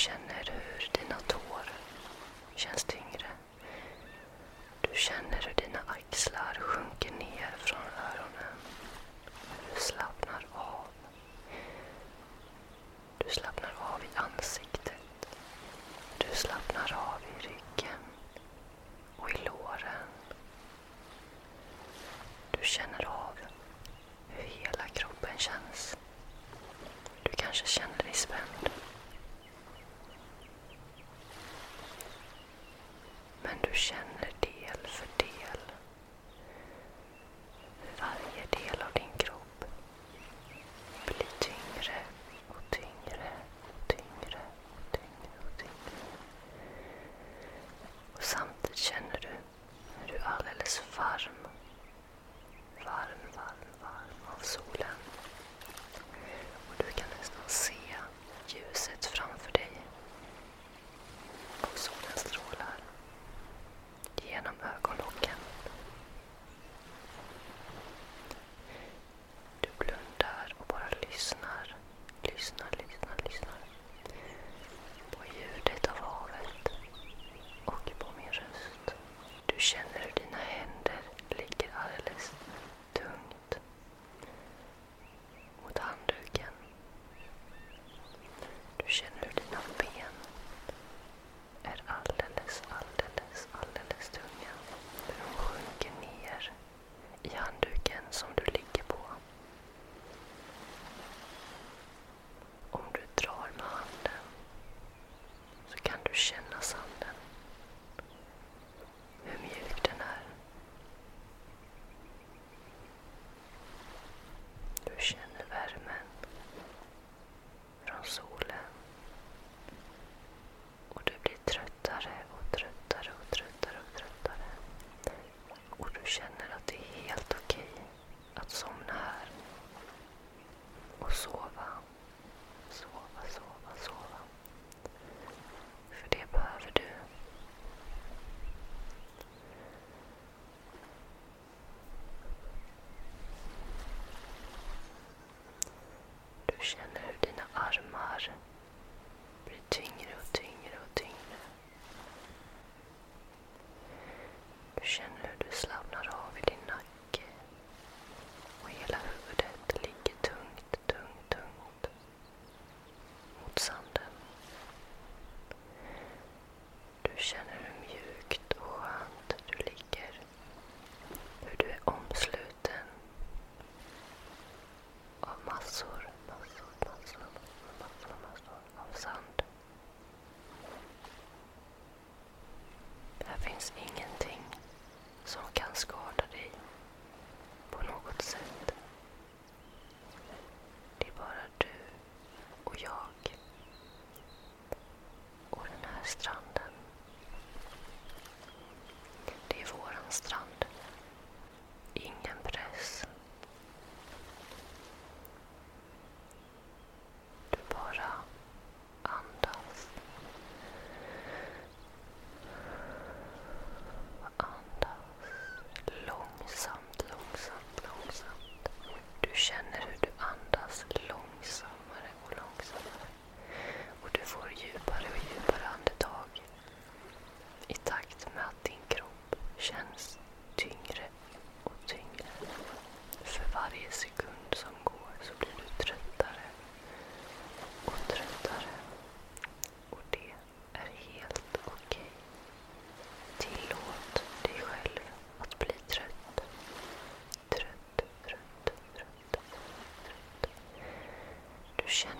perception solution.